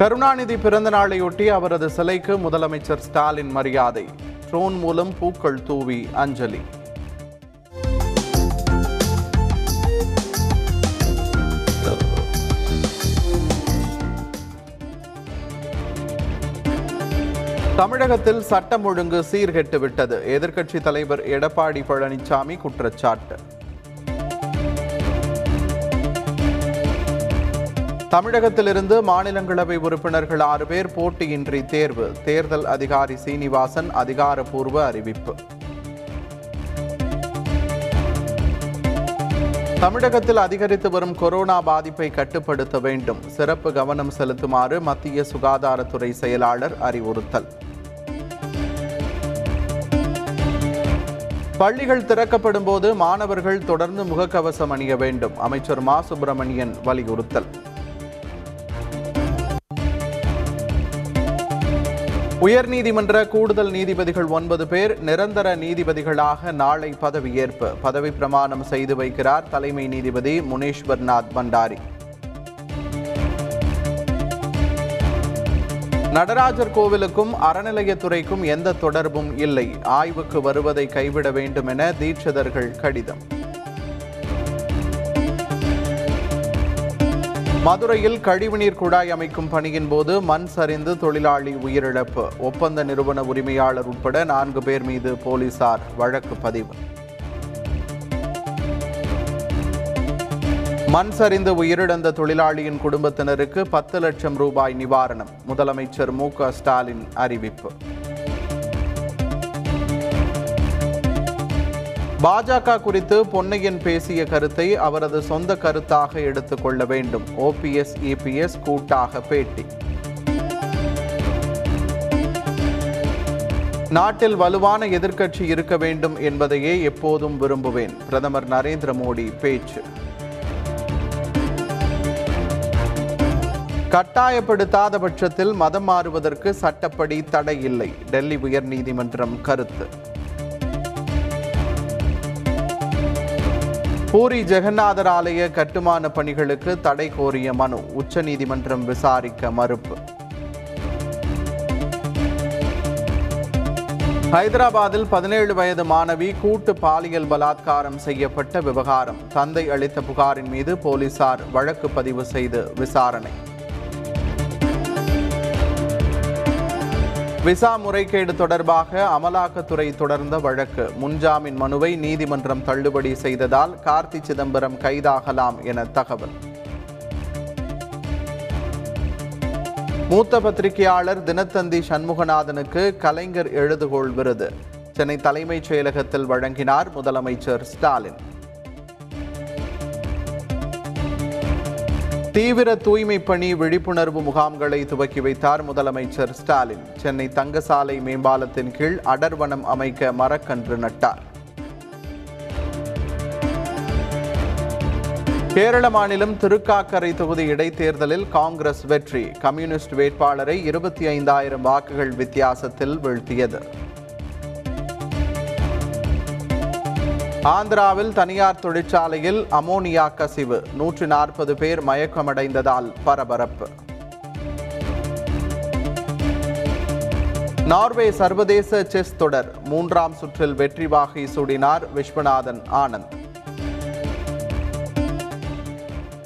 கருணாநிதி பிறந்த நாளையொட்டி அவரது சிலைக்கு முதலமைச்சர் ஸ்டாலின் மரியாதை. ட்ரோன் மூலம் பூக்கள் தூவி அஞ்சலி. தமிழகத்தில் சட்டம் ஒழுங்கு சீர்கெட்டு விட்டது தலைவர் எடப்பாடி பழனிசாமி குற்றச்சாட்டு. தமிழகத்திலிருந்து மாநிலங்களவை உறுப்பினர்கள் ஆறு பேர் போட்டியின்றி தேர்வு. தேர்தல் அதிகாரி சீனிவாசன் அதிகாரப்பூர்வ அறிவிப்பு. தமிழகத்தில் அதிகரித்து வரும் கொரோனா பாதிப்பை கட்டுப்படுத்த வேண்டும். சிறப்பு கவனம் செலுத்துமாறு மத்திய சுகாதாரத்துறை செயலாளர் அறிவுறுத்தல். பள்ளிகள் திறக்கப்படும் போது மாணவர்கள் தொடர்ந்து முகக்கவசம் அணிய வேண்டும். அமைச்சர் மா. சுப்பிரமணியன் வலியுறுத்தல். உயர்நீதிமன்ற கூடுதல் நீதிபதிகள் ஒன்பது பேர் நிரந்தர நீதிபதிகளாக நாளை பதவியேற்பு பதவி பிரமாணம் செய்து வைக்கிறார் தலைமை நீதிபதி முனேஸ்வர்நாத் பண்டாரி. நடராஜர் கோவிலுக்கும் அறநிலையத்துறைக்கும் எந்த தொடர்பும் இல்லை. ஆய்வுக்கு வருவதை கைவிட வேண்டும் என தீட்சிதர்கள் கடிதம். மதுரையில் கழிவுநீர் குழாய் அமைக்கும் பணியின் போது மண் சரிந்து தொழிலாளி உயிரிழப்பு. ஒப்பந்த நிறுவன உரிமையாளர் உட்பட நான்கு பேர் மீது போலீசார் வழக்கு பதிவு. மண் சரிந்து உயிரிழந்த தொழிலாளியின் குடும்பத்தினருக்கு பத்து லட்சம் ரூபாய் நிவாரணம். முதலமைச்சர் மு க ஸ்டாலின் அறிவிப்பு. பாஜக குறித்து பொன்னையன் பேசிய கருத்தை அவரது சொந்த கருத்தாக எடுத்துக்கொள்ள வேண்டும். ஓபிஎஸ் இபிஎஸ் கூட்டாக பேட்டி. நாட்டில் வலுவான எதிர்க்கட்சி இருக்க வேண்டும் என்பதையே எப்போதும் விரும்புவேன். பிரதமர் நரேந்திர மோடி பேச்சு. கட்டாயப்படுத்தாத பட்சத்தில் மதம் மாறுவதற்கு சட்டப்படி தடை இல்லை. டெல்லி உயர்நீதிமன்றம் கருத்து. பூரி ஜெகநாதர் ஆலய கட்டுமான பணிகளுக்கு தடை கோரிய மனு. உச்சநீதிமன்றம் விசாரிக்க மறுப்பு. ஹைதராபாத்தில் பதினேழு வயது மாணவி கூட்டு பாலியல் பலாத்காரம் செய்யப்பட்ட விவகாரம். தந்தை அளித்த புகாரின் மீது போலீசார் வழக்கு பதிவு செய்து விசாரணை. விசா முறைகேடு தொடர்பாக அமலாக்கத்துறை தொடர்ந்த வழக்கு. முன்ஜாமீன் மனுவை நீதிமன்றம் தள்ளுபடி செய்ததால் கார்த்தி சிதம்பரம் கைதாகலாம் என தகவல். மூத்த பத்திரிகையாளர் தினத்தந்தி சண்முகநாதனுக்கு கலைஞர் எழுதுகோள் விருது. சென்னை தலைமைச் செயலகத்தில் வழங்கினார் முதலமைச்சர் ஸ்டாலின். தீவிர தூய்மை பணி விழிப்புணர்வு முகாம்களை துவக்கி வைத்தார் முதலமைச்சர் ஸ்டாலின். சென்னை தங்கசாலை மேம்பாலத்தின் கீழ் அடர்வனம் அமைக்க மரக்கன்று நட்டார். கேரள மாநிலம் திருக்காக்கரை தொகுதி இடைத்தேர்தலில் காங்கிரஸ் வெற்றி. கம்யூனிஸ்ட் வேட்பாளரை இருபத்தி ஐந்தாயிரம் வாக்குகள் வித்தியாசத்தில் வீழ்த்தியது. ஆந்திராவில் தனியார் தொழிற்சாலையில் அமோனியா கசிவு. நூற்றி நாற்பது பேர் மயக்கமடைந்ததால் பரபரப்பு. நார்வே சர்வதேச செஸ் தொடர். மூன்றாம் சுற்றில் வெற்றி வாகை சூடினார் விஸ்வநாதன் ஆனந்த்.